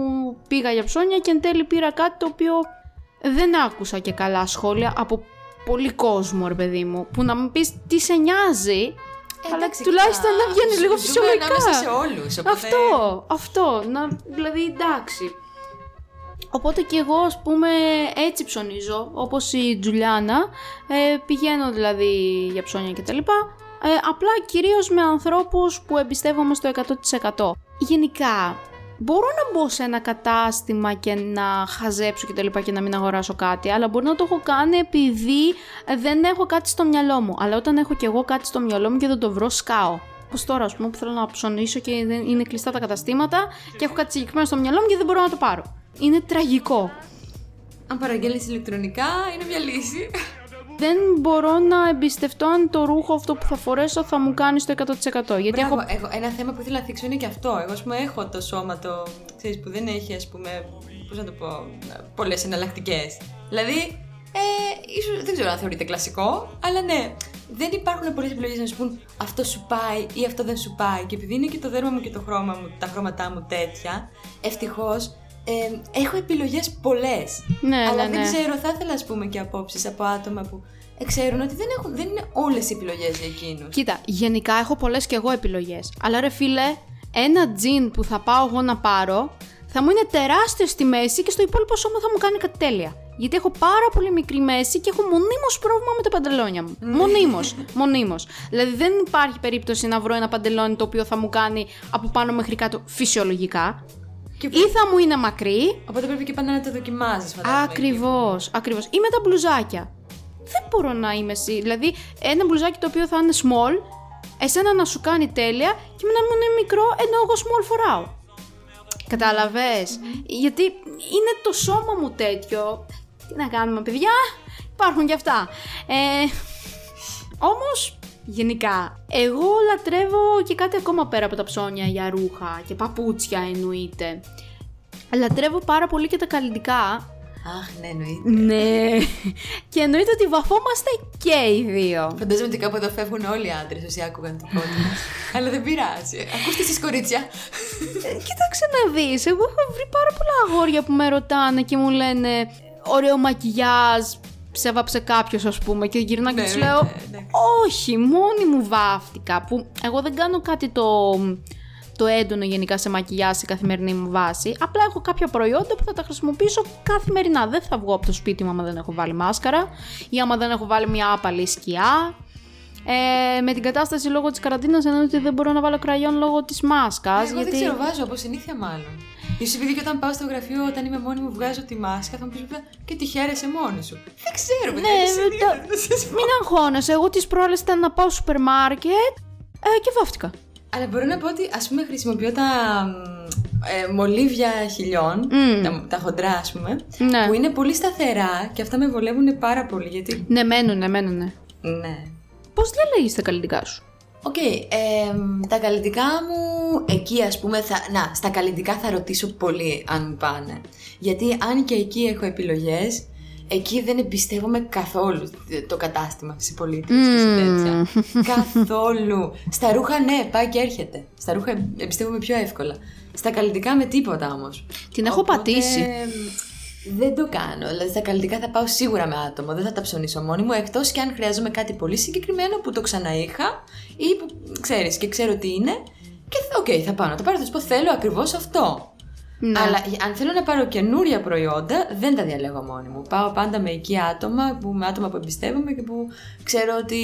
[SPEAKER 1] πήγα για ψώνια και εν τέλει πήρα κάτι το οποίο δεν άκουσα και καλά σχόλια από πολύ κόσμο ρε παιδί μου. Που να μου πεις τι σε νοιάζει, ε, αλλά τουλάχιστον να βγαίνει λίγο φυσιολογικά.
[SPEAKER 2] σε όλους, οπότε...
[SPEAKER 1] Αυτό, αυτό, να, δηλαδή εντάξει. Οπότε και εγώ ας πούμε έτσι ψωνίζω, όπως η Τζουλιάνα, ε, πηγαίνω δηλαδή για ψώνια κτλ. Ε, απλά κυρίως με ανθρώπους που εμπιστεύομαι στο 100%. Γενικά, μπορώ να μπω σε ένα κατάστημα και να χαζέψω και τα λοιπά και να μην αγοράσω κάτι, αλλά μπορεί να το έχω κάνει επειδή δεν έχω κάτι στο μυαλό μου. Αλλά όταν έχω και εγώ κάτι στο μυαλό μου και δεν το βρω, σκάω. Όπως τώρα, ας πούμε, που θέλω να ψωνίσω και δεν είναι κλειστά τα καταστήματα και έχω κάτι συγκεκριμένο στο μυαλό μου και δεν μπορώ να το πάρω είναι τραγικό.
[SPEAKER 2] Αν παραγγέλνεις ηλεκτρονικά είναι μια λύση.
[SPEAKER 1] Δεν μπορώ να εμπιστευτώ αν το ρούχο αυτό που θα φορέσω θα μου κάνει στο 100%. Γιατί
[SPEAKER 2] Μπράβο, έχω... έχω... Ένα θέμα που ήθελα να θίξω είναι και αυτό. Εγώ, ας πούμε, έχω το σώμα το. ξέρεις, που δεν έχει, ας πούμε. Πώς να το πω. Πολλές εναλλακτικές. Δηλαδή, ε, ίσως, δεν ξέρω αν θεωρείται κλασικό, αλλά ναι, δεν υπάρχουν πολλές επιλογές να σου πούν αυτό σου πάει ή αυτό δεν σου πάει. Και επειδή είναι και το δέρμα μου και το χρώμα μου, τα χρώματά μου τέτοια, ευτυχώς ε, έχω επιλογές πολλές.
[SPEAKER 1] Ναι,
[SPEAKER 2] αλλά
[SPEAKER 1] ναι,
[SPEAKER 2] δεν
[SPEAKER 1] ναι.
[SPEAKER 2] ξέρω, θα ήθελα ας πούμε και απόψεις από άτομα που ξέρουν ότι δεν, έχουν, δεν είναι όλες οι επιλογές για εκείνους.
[SPEAKER 1] Κοίτα, γενικά έχω πολλές και εγώ επιλογές. Αλλά ρε φίλε, ένα τζιν που θα πάω εγώ να πάρω θα μου είναι τεράστιος στη μέση και στο υπόλοιπο σώμα θα μου κάνει κάτι τέλεια. Γιατί έχω πάρα πολύ μικρή μέση και έχω μονίμως πρόβλημα με τα παντελόνια μου.
[SPEAKER 2] Ναι.
[SPEAKER 1] μονίμως, μονίμως. Δηλαδή δεν υπάρχει περίπτωση να βρω ένα παντελόνι το οποίο θα μου κάνει από πάνω μέχρι κάτω φυσιολογικά. Και Ή θα μου είναι μακρύ.
[SPEAKER 2] Οπότε πρέπει και πάντα να το δοκιμάζεις,
[SPEAKER 1] Ακριβώς, ακριβώς. Ή με τα μπλουζάκια. Δεν μπορώ να είμαι εσύ. Δηλαδή, ένα μπλουζάκι το οποίο θα είναι small, εσένα να σου κάνει τέλεια και να μου είναι μικρό ενώ εγώ small φοράω. καταλαβες Γιατί είναι το σώμα μου τέτοιο. Τι να κάνουμε, παιδιά; Υπάρχουν και αυτά. Ε, όμως γενικά. Εγώ λατρεύω και κάτι ακόμα πέρα από τα ψώνια για ρούχα και παπούτσια εννοείται. Λατρεύω πάρα πολύ και τα καλλιτικά.
[SPEAKER 2] Αχ, ναι, εννοείται.
[SPEAKER 1] Ναι. Και εννοείται ότι βαφόμαστε και οι δύο.
[SPEAKER 2] Φαντάζομαι ότι κάπου εδώ φεύγουν όλοι οι άντρες όσοι άκουγαν το podcast. Αλλά δεν πειράζει. Ακούστε εσείς, κορίτσια.
[SPEAKER 1] Ε, Κοίταξε να δεις, εγώ έχω βρει πάρα πολλά αγόρια που με ρωτάνε και μου λένε ωραίο μακιγιάζ, σε βάψε κάποιος, ας πούμε, και γυρνάω και
[SPEAKER 2] Ναι,
[SPEAKER 1] τους
[SPEAKER 2] ναι,
[SPEAKER 1] λέω:
[SPEAKER 2] ναι, εντάξει.
[SPEAKER 1] Όχι, μόνη μου βάφτηκα. Που εγώ δεν κάνω κάτι το, το έντονο γενικά σε μακιγιάζ σε καθημερινή μου βάση. Απλά έχω κάποια προϊόντα που θα τα χρησιμοποιήσω καθημερινά. Δεν θα βγω από το σπίτι μου άμα δεν έχω βάλει μάσκαρα ή άμα δεν έχω βάλει μια άπαλη σκιά. Ε, με την κατάσταση λόγω της καραντίνας εννοείται ότι δεν μπορώ να βάλω κραγιόν λόγω της μάσκας.
[SPEAKER 2] Εγώ δεν ξέρω, βάζω από συνήθεια μάλλον. Ίσως επειδή και όταν πάω στο γραφείο, όταν είμαι μόνη μου, βγάζω τη μάσκα, θα μου πεις και τη χαίρεσαι μόνη σου. Δεν ξέρω, παιδιά.
[SPEAKER 1] Ναι,
[SPEAKER 2] είναι συνήθεια,
[SPEAKER 1] τα-
[SPEAKER 2] να σας πω.
[SPEAKER 1] Μην αγχώνεσαι. Εγώ τις προάλλες ήταν να πάω στο σούπερ μάρκετ ε, και βάφτηκα.
[SPEAKER 2] Αλλά μπορώ να πω ότι ας πούμε χρησιμοποιώ τα ε, μολύβια χειλιών,
[SPEAKER 1] Μμμ.
[SPEAKER 2] τα, τα χοντρά ας πούμε,
[SPEAKER 1] Ναι.
[SPEAKER 2] που είναι πολύ σταθερά και αυτά με βολεύουν πάρα πολύ γιατί...
[SPEAKER 1] Ναι, μένουνε, μένουνε.
[SPEAKER 2] Ναι.
[SPEAKER 1] Πώς διαλέγεις τα καλλυντικά σου;
[SPEAKER 2] Οκ, εμ, τα καλλυντικά μου εκεί ας πούμε, θα, να, στα καλλυντικά θα ρωτήσω πολύ αν μου πάνε. Γιατί αν και εκεί έχω επιλογές, εκεί δεν εμπιστεύομαι καθόλου το κατάστημα σε πωλητές και σε τέτοια. καθόλου. Στα ρούχα ναι, πάει και έρχεται. Στα ρούχα εμπιστεύομαι πιο εύκολα. Στα καλλυντικά με τίποτα όμως.
[SPEAKER 1] Την έχω
[SPEAKER 2] Οπότε,
[SPEAKER 1] πατήσει.
[SPEAKER 2] Δεν το κάνω. Δηλαδή στα καλλυντικά θα πάω σίγουρα με άτομο. Δεν θα τα ψωνίσω μόνη μου. Εκτός και αν χρειάζομαι κάτι πολύ συγκεκριμένο που το ξαναείχα ή που ξέρεις και ξέρω τι είναι. Και θα- οκ, θα πάω να το πάρω. Θα σου πω θέλω ακριβώς αυτό.
[SPEAKER 1] Ναι.
[SPEAKER 2] Αλλά αν θέλω να πάρω καινούρια προϊόντα, δεν τα διαλέγω μόνη μου. Πάω πάντα με εκεί άτομα, που, με άτομα που εμπιστεύομαι και που ξέρω ότι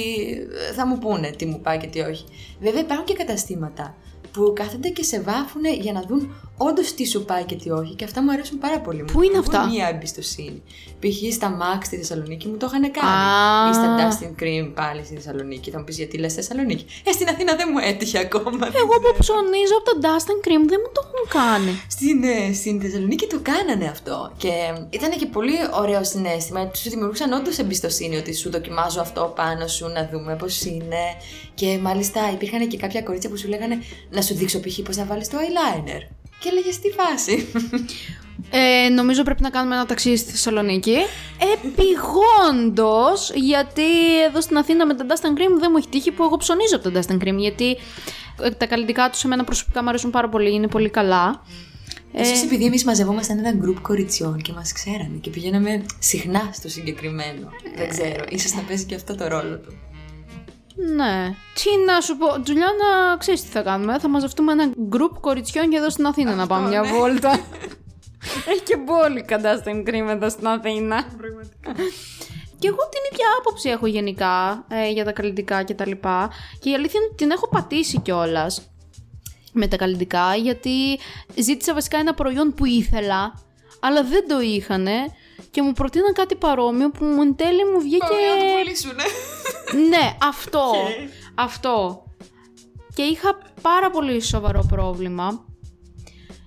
[SPEAKER 2] ε, θα μου πούνε τι μου πάει και τι όχι. Βέβαια υπάρχουν και καταστήματα που κάθονται και σε βάφουν για να δουν όντως τι σου πάει και τι όχι. Και αυτά μου αρέσουν πάρα πολύ.
[SPEAKER 1] Πού
[SPEAKER 2] Μου
[SPEAKER 1] είναι
[SPEAKER 2] δημιουργούν
[SPEAKER 1] αυτά;
[SPEAKER 2] Μία εμπιστοσύνη. Π.χ. στα Max στη Θεσσαλονίκη μου το είχαν κάνει.
[SPEAKER 1] Α.
[SPEAKER 2] Ή στα Dustin Cream πάλι στη Θεσσαλονίκη. Θα μου πεις γιατί λες Θεσσαλονίκη; Ε, στην Αθήνα δεν μου έτυχε ακόμα.
[SPEAKER 1] Εγώ που ψωνίζω από το Dust and Cream δεν μου το έχουν κάνει.
[SPEAKER 2] Στην, ε, στην Θεσσαλονίκη το κάνανε αυτό. Και ήταν και πολύ ωραίο συνέστημα. Σου δημιουργούσαν όντως εμπιστοσύνη ότι σου δοκιμάζω αυτό πάνω σου, να δούμε πώς είναι. Και μάλιστα υπήρχαν και κάποια κορίτσια που σου λέγανε να σου δείξω π.χ. πώς να βάλεις το eyeliner. Και έλεγε τι φάση.
[SPEAKER 1] Ε, νομίζω πρέπει να κάνουμε ένα ταξίδι στη Θεσσαλονίκη. Επιγόντως, γιατί εδώ στην Αθήνα με τα Dust and Cream δεν μου έχει τύχει που εγώ ψωνίζω από τα Dust and Cream. Γιατί ε, τα καλλιτικά τους σε μένα προσωπικά μου αρέσουν πάρα πολύ, είναι πολύ καλά. Ε,
[SPEAKER 2] Ίσως επειδή εμείς μαζευόμασταν ένα γκρουπ κοριτσιών και μας ξέρανε και πηγαίναμε συχνά στο συγκεκριμένο. Δεν ξέρω. ίσως να παίζει και αυτό το ρόλο του.
[SPEAKER 1] Ναι. Τι να σου πω, Τζουλιάνα, ξέρεις τι θα κάνουμε. Θα μαζευτούμε ένα γκρουπ κοριτσιών και εδώ στην Αθήνα να πάμε μια
[SPEAKER 2] ναι.
[SPEAKER 1] βόλτα. Έχει και πολύ κοντά στην κρίμα εδώ στην Αθήνα. Και εγώ την ίδια άποψη έχω γενικά ε, για τα καλλιτικά και τα λοιπά. Και η αλήθεια είναι ότι την έχω πατήσει κιόλας με τα καλλιτικά, γιατί ζήτησα βασικά ένα προϊόν που ήθελα, αλλά δεν το είχανε και μου προτείναν κάτι παρόμοιο που μου εν τέλει μου βγήκε...
[SPEAKER 2] να το πουλήσουνε.
[SPEAKER 1] Ναι, αυτό. Αυτό. Και είχα πάρα πολύ σοβαρό πρόβλημα.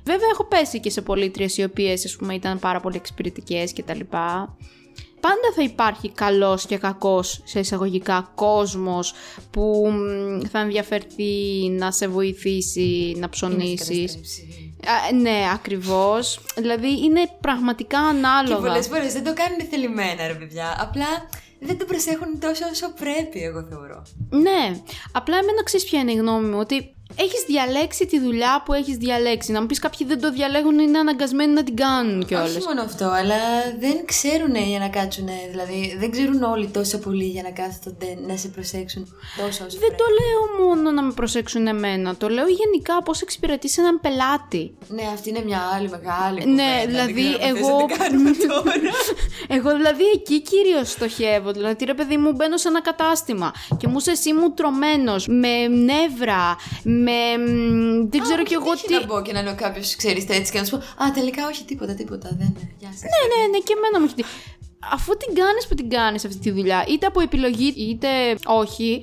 [SPEAKER 1] Βέβαια έχω πέσει και σε πολίτριες οι οποίες ας πούμε ήταν πάρα πολύ εξυπηρετικές και τα λοιπά. Πάντα θα υπάρχει καλός και κακός σε εισαγωγικά κόσμος που μ, θα ενδιαφερθεί να σε βοηθήσει να ψωνίσεις. Α, ναι, ακριβώς. Δηλαδή είναι πραγματικά
[SPEAKER 2] Και
[SPEAKER 1] ανάλογα.
[SPEAKER 2] πολλές φορές δεν το κάνουν θελημένα, ρε παιδιά. Απλά δεν το προσέχουν τόσο όσο πρέπει, εγώ θεωρώ.
[SPEAKER 1] Ναι, απλά εμένα ξέρεις ποια είναι η γνώμη μου, ότι έχεις διαλέξει τη δουλειά που έχεις διαλέξει. Να μου πεις κάποιοι δεν το διαλέγουν, είναι αναγκασμένοι να την κάνουν κιόλας.
[SPEAKER 2] Όχι μόνο αυτό, αλλά δεν ξέρουν για να κάτσουν. Δηλαδή, δεν ξέρουν όλοι τόσο πολύ για να κάθονται να σε προσέξουν τόσο όσο
[SPEAKER 1] Δεν
[SPEAKER 2] πρέπει.
[SPEAKER 1] το λέω μόνο να με προσέξουν εμένα, το λέω γενικά πώς εξυπηρετείς έναν πελάτη.
[SPEAKER 2] Ναι, αυτή είναι μια άλλη μεγάλη.
[SPEAKER 1] Ναι,
[SPEAKER 2] κουβέντα.
[SPEAKER 1] δηλαδή,
[SPEAKER 2] δεν ξέρω αν
[SPEAKER 1] εγώ-
[SPEAKER 2] θες να την κάνουμε τώρα.
[SPEAKER 1] Εγώ δηλαδή εκεί κυρίως στοχεύω. Δηλαδή, ρε παιδί μου, μπαίνω σε ένα κατάστημα και μου είσαι εσύ μου τρωμένος, με νεύρα, με. μ, δεν ξέρω
[SPEAKER 2] Α,
[SPEAKER 1] κι
[SPEAKER 2] μου
[SPEAKER 1] εγώ
[SPEAKER 2] έχει
[SPEAKER 1] τι.
[SPEAKER 2] τύχει να μπω και να λέω κάποιος, ξέρεις έτσι και να σου πω Α, τελικά όχι τίποτα, τίποτα. Δεν είναι. Γεια σας».
[SPEAKER 1] Ναι, ναι, ναι, και εμένα μου έχει τύχει. Αφού την κάνεις που την κάνεις αυτή τη δουλειά, είτε από επιλογή είτε όχι,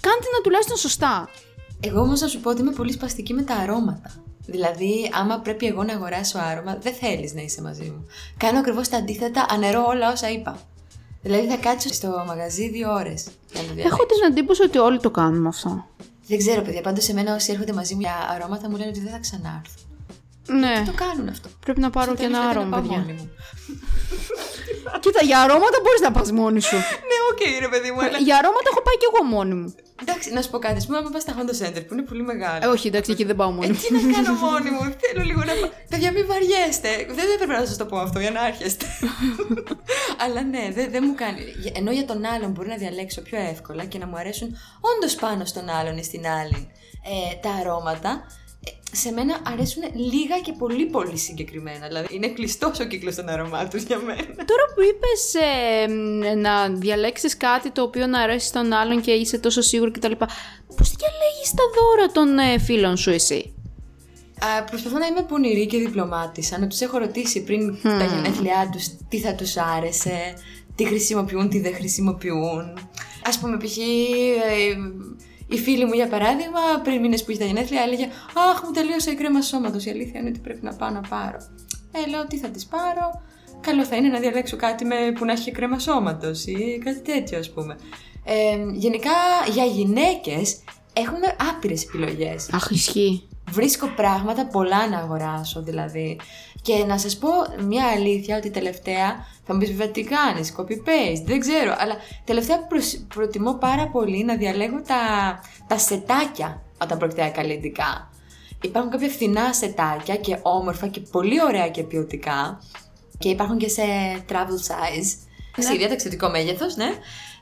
[SPEAKER 1] κάντε να τουλάχιστον σωστά.
[SPEAKER 2] Εγώ όμως να σου πω ότι είμαι πολύ σπαστική με τα αρώματα. Δηλαδή, άμα πρέπει εγώ να αγοράσω άρωμα, δεν θέλεις να είσαι μαζί μου. Κάνω ακριβώς τα αντίθετα, ανερώ όλα όσα είπα. Δηλαδή, θα κάτσω στο μαγαζί δύο ώρες.
[SPEAKER 1] Έχω την εντύπωση ότι όλοι το κάνουμε αυτό.
[SPEAKER 2] Δεν ξέρω, παιδιά. Πάντως, σε μένα όσοι έρχονται μαζί μου για αρώματα μου λένε ότι δεν θα ξανάρθουν.
[SPEAKER 1] Ναι.
[SPEAKER 2] Το κάνουν αυτό.
[SPEAKER 1] Πρέπει να πάρω
[SPEAKER 2] Στο
[SPEAKER 1] και ένα
[SPEAKER 2] τέλος δεν
[SPEAKER 1] άρωμα,
[SPEAKER 2] πάω
[SPEAKER 1] παιδιά.
[SPEAKER 2] μόνη μου.
[SPEAKER 1] Κοίτα, για αρώματα μπορείς να πας μόνη σου.
[SPEAKER 2] Ναι, οκ, ρε παιδί μου, αλλά.
[SPEAKER 1] για αρώματα έχω πάει κι εγώ μόνη μου.
[SPEAKER 2] Εντάξει, να σου πω κάτι. Α πούμε, άμα πας στα Hondos Center που είναι πολύ μεγάλο.
[SPEAKER 1] Ε, όχι, εντάξει, εκεί δεν πάω μόνη
[SPEAKER 2] Ε,
[SPEAKER 1] μου.
[SPEAKER 2] τι να κάνω μόνη μου, θέλω λίγο να πάω. Παιδιά, μην βαριέστε. Δεν έπρεπε να σας το πω αυτό για να άρχεστε. Αλλά ναι, δεν δεν μου κάνει. Για- Ενώ για τον άλλον μπορεί να διαλέξω πιο εύκολα και να μου αρέσουν όντως πάνω στον άλλον ή στην άλλη ε, τα αρώματα. Ε, Σε μένα αρέσουν λίγα και πολύ πολύ συγκεκριμένα. Δηλαδή είναι κλειστός ο κύκλος των αρωμάτων για μένα.
[SPEAKER 1] Τώρα που είπες να διαλέξεις κάτι το οποίο να αρέσει στον άλλον και είσαι τόσο σίγουρο κτλ. Πώς διαλέγεις τα δώρα των ε, φίλων σου, εσύ;
[SPEAKER 2] Α, προσπαθώ να είμαι πονηρή και διπλωμάτησα. Να τους έχω ρωτήσει πριν τα γενέθλιά τους τι θα τους άρεσε, τι χρησιμοποιούν, τι δεν χρησιμοποιούν. Α πούμε, π.χ. ε, η φίλη μου, για παράδειγμα, πριν μήνες που είχε τα γενέθλια, έλεγε Αχ, μου τελείωσε η κρέμα σώματο. Η αλήθεια είναι ότι πρέπει να πάω να πάρω. Ε, λέω τι θα τη πάρω; Καλό θα είναι να διαλέξω κάτι με, που να έχει και κρέμα σώματος ή κάτι τέτοιο, ας πούμε. Ε, γενικά για γυναίκες έχουμε άπειρες επιλογές.
[SPEAKER 1] Αχ, ισχύει.
[SPEAKER 2] Βρίσκω πράγματα πολλά να αγοράσω δηλαδή. Και να σας πω μια αλήθεια ότι τελευταία θα μου πεις βέβαια τι κάνεις, copy-paste, δεν ξέρω. Αλλά τελευταία προσ- προτιμώ πάρα πολύ να διαλέγω τα, τα σετάκια όταν πρόκειται για καλλιτικά. Υπάρχουν κάποια φθηνά σετάκια και όμορφα και πολύ ωραία και ποιοτικά. Και υπάρχουν και σε travel size. Σε ιδιαίτερα εξωτικό μέγεθος, ναι.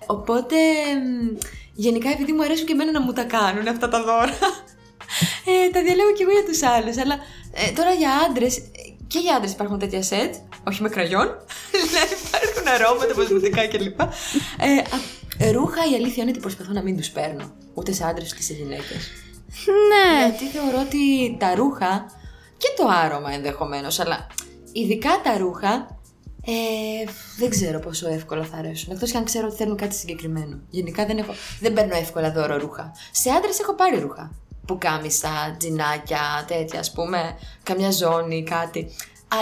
[SPEAKER 2] Οπότε, μ, γενικά επειδή μου αρέσουν και εμένα να μου τα κάνουν αυτά τα δώρα, ε, τα διαλέγω και εγώ για τους άλλους. Αλλά ε, τώρα για άντρες, και για άντρες υπάρχουν τέτοια σετ, όχι με κραγιόν, δηλαδή υπάρχουν αρώματα, κοσμητικά κλπ. Ε, α, ρούχα η αλήθεια είναι ότι προσπαθώ να μην τους παίρνω, ούτε σε άντρες ούτε σε γυναίκες.
[SPEAKER 1] Ναι.
[SPEAKER 2] Γιατί θεωρώ ότι τα ρούχα και το άρωμα ενδεχομένως, αλλά ειδικά τα ρούχα ε, δεν ξέρω πόσο εύκολα θα αρέσουν. Εκτός και αν ξέρω ότι θέλουν κάτι συγκεκριμένο. Γενικά δεν, έχω, δεν παίρνω εύκολα δώρο ρούχα. Σε άντρες έχω πάρει ρούχα. Πουκάμισα, τζινάκια, τέτοια ας πούμε, καμιά ζώνη, κάτι.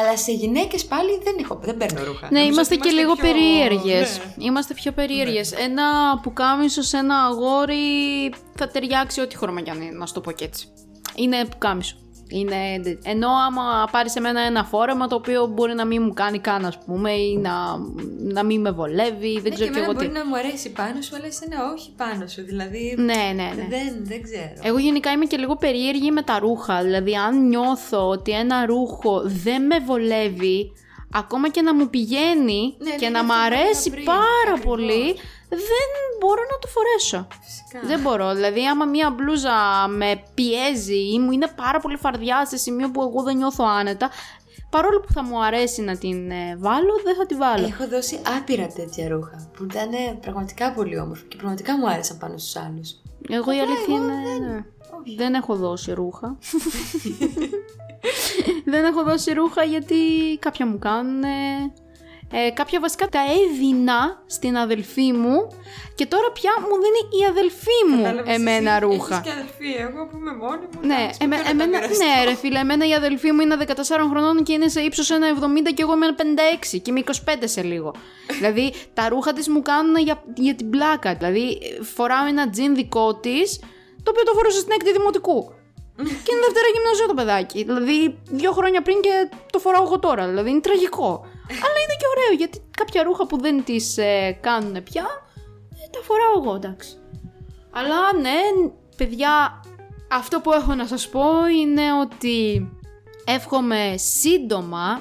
[SPEAKER 2] Αλλά σε γυναίκες πάλι δεν, έχω, δεν παίρνω ρούχα.
[SPEAKER 1] Ναι,
[SPEAKER 2] Νομίζω
[SPEAKER 1] είμαστε
[SPEAKER 2] ότι
[SPEAKER 1] και λίγο
[SPEAKER 2] πιο-
[SPEAKER 1] περίεργες.
[SPEAKER 2] Ναι.
[SPEAKER 1] Είμαστε πιο περίεργες. Ένα πουκάμισο σε ένα αγόρι θα ταιριάξει ό,τι χρώμα κι αν είναι, να σου το πω και έτσι. Είναι πουκάμισο. Είναι... Ενώ άμα πάρεις σε μένα ένα φόρεμα το οποίο μπορεί να μην μου κάνει καν, ας πούμε, ή να, να μην με βολεύει, δεν
[SPEAKER 2] Ναι,
[SPEAKER 1] ξέρω
[SPEAKER 2] και
[SPEAKER 1] κι εγώ
[SPEAKER 2] εμένα
[SPEAKER 1] τι.
[SPEAKER 2] μπορεί να μου αρέσει πάνω σου, αλλά εσένα όχι πάνω σου. Δηλαδή.
[SPEAKER 1] Ναι, ναι, ναι.
[SPEAKER 2] Δεν, δεν ξέρω.
[SPEAKER 1] Εγώ γενικά είμαι και λίγο περίεργη με τα ρούχα. Δηλαδή, αν νιώθω ότι ένα ρούχο δεν με βολεύει, ακόμα και να μου πηγαίνει
[SPEAKER 2] Ναι,
[SPEAKER 1] και
[SPEAKER 2] ναι,
[SPEAKER 1] να μ'
[SPEAKER 2] αυτό που
[SPEAKER 1] αρέσει
[SPEAKER 2] είπα πριν,
[SPEAKER 1] πάρα
[SPEAKER 2] ακριβώς.
[SPEAKER 1] πολύ, δεν μπορώ να το φορέσω.
[SPEAKER 2] Φυσικά.
[SPEAKER 1] Δεν μπορώ. Δηλαδή, άμα μία μπλούζα με πιέζει ή μου είναι πάρα πολύ φαρδιά σε σημείο που εγώ δεν νιώθω άνετα, παρόλο που θα μου αρέσει να την ε, βάλω, δεν θα τη βάλω.
[SPEAKER 2] Έχω δώσει άπειρα τέτοια ρούχα που ήταν πραγματικά πολύ όμορφα και πραγματικά μου άρεσαν πάνω στους άλλους.
[SPEAKER 1] Εγώ η αλήθεια
[SPEAKER 2] εγώ
[SPEAKER 1] είναι.
[SPEAKER 2] δεν-
[SPEAKER 1] ναι. Δεν έχω δώσει ρούχα. δεν έχω δώσει ρούχα γιατί κάποια μου κάνουν. Ε, κάποια βασικά τα έδινα στην αδελφή μου και τώρα πια μου δίνει η αδελφή μου εμένα ρούχα.
[SPEAKER 2] Έχεις και αδελφή, εγώ που είμαι μόνη μου.
[SPEAKER 1] Ναι,
[SPEAKER 2] εντάξει,
[SPEAKER 1] εμέ-
[SPEAKER 2] ποτέ να τα
[SPEAKER 1] εμένα,
[SPEAKER 2] μοιραστώ.
[SPEAKER 1] ναι, ρε φίλε, εμένα η αδελφή μου είναι 14 χρονών και είναι σε ύψος 1,70 και εγώ είμαι 56 και είμαι 25 σε λίγο. δηλαδή τα ρούχα της μου κάνουν για, για την πλάκα. Δηλαδή φοράω ένα τζιν δικό της, το οποίο το φορούσε στην έκτη δημοτικού. και είναι Δευτέρα γυμναζίου το παιδάκι. Δηλαδή δύο χρόνια πριν και το φοράω εγώ τώρα. Δηλαδή είναι τραγικό. Αλλά είναι και ωραίο γιατί κάποια ρούχα που δεν τις ε, κάνουν πια, ε, τα φοράω εγώ, εντάξει. Αλλά ναι, παιδιά, αυτό που έχω να σας πω είναι ότι εύχομαι σύντομα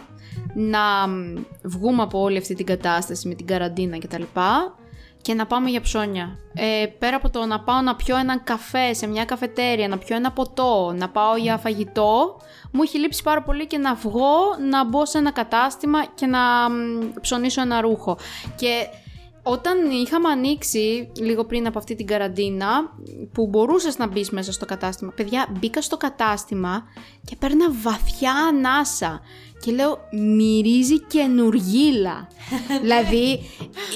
[SPEAKER 1] να μ, βγούμε από όλη αυτή την κατάσταση με την καραντίνα και τα λοιπά και να πάμε για ψώνια. Ε, πέρα από το να πάω να πιω έναν καφέ σε μια καφετέρια, να πιω ένα ποτό, να πάω για φαγητό, μου έχει λείψει πάρα πολύ και να βγω, να μπω σε ένα κατάστημα και να μ, ψωνίσω ένα ρούχο. Και όταν είχαμε ανοίξει λίγο πριν από αυτή την καραντίνα, που μπορούσες να μπεις μέσα στο κατάστημα, παιδιά, μπήκα στο κατάστημα και παίρνα βαθιά ανάσα και λέω μυρίζει καινούργιλα. δηλαδή,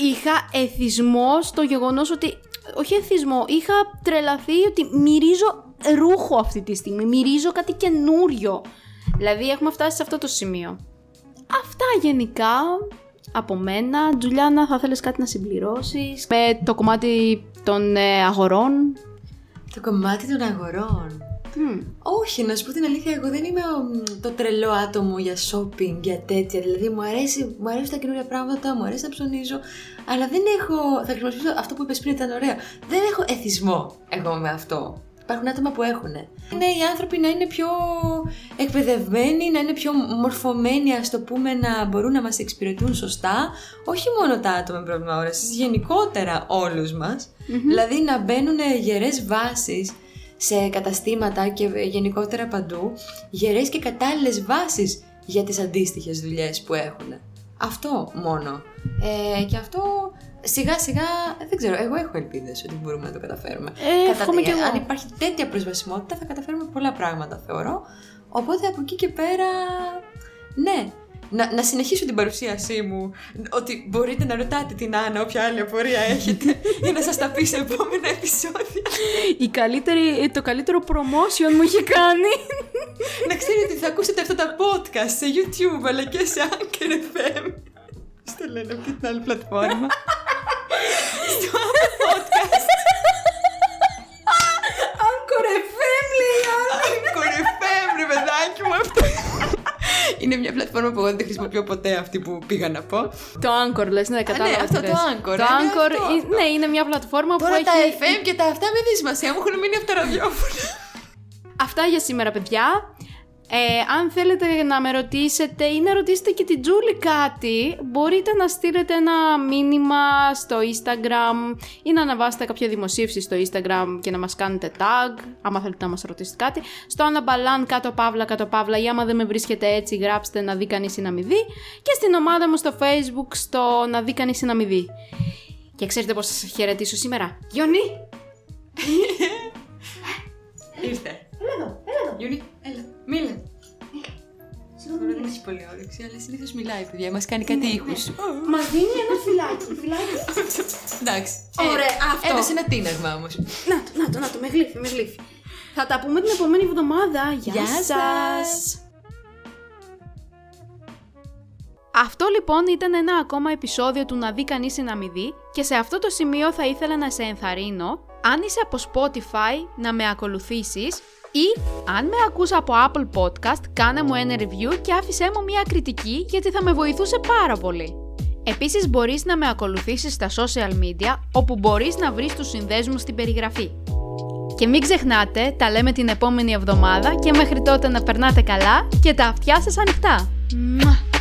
[SPEAKER 1] είχα εθισμό στο γεγονός ότι, όχι εθισμό, είχα τρελαθεί ότι μυρίζω ρούχο αυτή τη στιγμή, μυρίζω κάτι καινούριο. Δηλαδή, έχουμε φτάσει σε αυτό το σημείο. Αυτά γενικά από μένα. Τζουλιάνα, θα θέλεις κάτι να συμπληρώσεις με το κομμάτι των ε, αγορών;
[SPEAKER 2] Το κομμάτι των αγορών. Όχι, να σου πω την αλήθεια, εγώ δεν είμαι ο, το τρελό άτομο για shopping, για τέτοια. Δηλαδή, μου, αρέσει, μου αρέσουν τα καινούργια πράγματα, μου αρέσει να ψωνίζω, αλλά δεν έχω. Θα χρησιμοποιήσω αυτό που είπες πριν, ήταν ωραίο. Δεν έχω εθισμό εγώ με αυτό. Υπάρχουν άτομα που έχουν. Είναι οι άνθρωποι να είναι πιο εκπαιδευμένοι, να είναι πιο μορφωμένοι, ας το πούμε, να μπορούν να μας εξυπηρετούν σωστά. Όχι μόνο τα άτομα με πρόβλημα όρασης, γενικότερα όλους μας. Δηλαδή να μπαίνουν γερές βάσεις σε καταστήματα και γενικότερα παντού, γερές και κατάλληλες βάσεις για τις αντίστοιχες δουλειές που έχουν. Αυτό μόνο. Ε, και αυτό σιγά σιγά, δεν ξέρω, εγώ έχω ελπίδες ότι μπορούμε να το καταφέρουμε.
[SPEAKER 1] Ε, Κατά, και
[SPEAKER 2] αν υπάρχει τέτοια προσβασιμότητα θα καταφέρουμε πολλά πράγματα θεωρώ. Οπότε από εκεί και πέρα, ναι, να, να συνεχίσω την παρουσίασή μου ότι μπορείτε να ρωτάτε την Άννα όποια άλλη απορία έχετε για να σας τα πει σε επόμενα επεισόδια.
[SPEAKER 1] Η καλύτερη, το καλύτερο promotion μου έχει κάνει.
[SPEAKER 2] να ξέρετε ότι θα ακούσετε αυτά τα podcast σε YouTube αλλά και σε Anchor FM. Στο λένε από την άλλη πλατφόρμα. Στο podcast.
[SPEAKER 1] Anchor FM λέει
[SPEAKER 2] Anchor FM ρε παιδάκι μου αυτό. Είναι μια πλατφόρμα που εγώ δεν τη χρησιμοποιώ ποτέ αυτή που πήγα να πω.
[SPEAKER 1] Το Anchor λες, ναι, κατάλαβα.
[SPEAKER 2] Ναι, αυτό το Anchor.
[SPEAKER 1] Το Anchor, ναι, είναι μια πλατφόρμα
[SPEAKER 2] Τώρα
[SPEAKER 1] που
[SPEAKER 2] τα
[SPEAKER 1] έχει...
[SPEAKER 2] FM και τα αυτά με δει σημασία μου έχουν μείνει από τα ραδιόφωνα.
[SPEAKER 1] Αυτά για σήμερα, παιδιά. Ε, αν θέλετε να με ρωτήσετε ή να ρωτήσετε και την Τζούλη κάτι, μπορείτε να στείλετε ένα μήνυμα στο Instagram ή να αναβάσετε κάποια δημοσίευση στο Instagram και να μας κάνετε tag, άμα θέλετε να μας ρωτήσετε κάτι. Στο αναμπαλάν κάτω παύλα κάτω παύλα ή άμα δεν με βρίσκετε έτσι γράψτε να δει κανείς ή να μην δει. Και στην ομάδα μου στο Facebook στο να δει κανείς ή να μην δει. Και ξέρετε πώς θα σας χαιρετήσω σήμερα. Γιονί!
[SPEAKER 2] Ήρθε.
[SPEAKER 1] Έλα εδώ, έλα εδώ.
[SPEAKER 2] Γιούνι, πολύ όρεξη, αλλά συνήθως μιλάει, παιδιά. Μας κάνει κάτι ήχους.
[SPEAKER 1] Μας δίνει ένα φυλάκι, φυλάκι.
[SPEAKER 2] Εντάξει.
[SPEAKER 1] Ωραία, αυτό.
[SPEAKER 2] Έδωσε ένα τίναγμα όμως.
[SPEAKER 1] Να το, να το, να το, με γλύφει, με γλύφει. Θα τα πούμε την επόμενη εβδομάδα. Γεια,
[SPEAKER 2] Γεια
[SPEAKER 1] σας.
[SPEAKER 2] σας.
[SPEAKER 1] Αυτό λοιπόν ήταν ένα ακόμα επεισόδιο του να δει κανείς ή να μη δει και σε αυτό το σημείο θα ήθελα να σε ενθαρρύνω αν είσαι από Spotify να με ακολουθήσεις ή αν με ακούς από Apple Podcast κάνε μου ένα review και άφησέ μου μια κριτική γιατί θα με βοηθούσε πάρα πολύ. Επίσης μπορείς να με ακολουθήσεις στα social media όπου μπορείς να βρεις τους συνδέσμους στην περιγραφή. Και μην ξεχνάτε, τα λέμε την επόμενη εβδομάδα και μέχρι τότε να περνάτε καλά και τα αυτιά σας ανοιχτά. Μουα!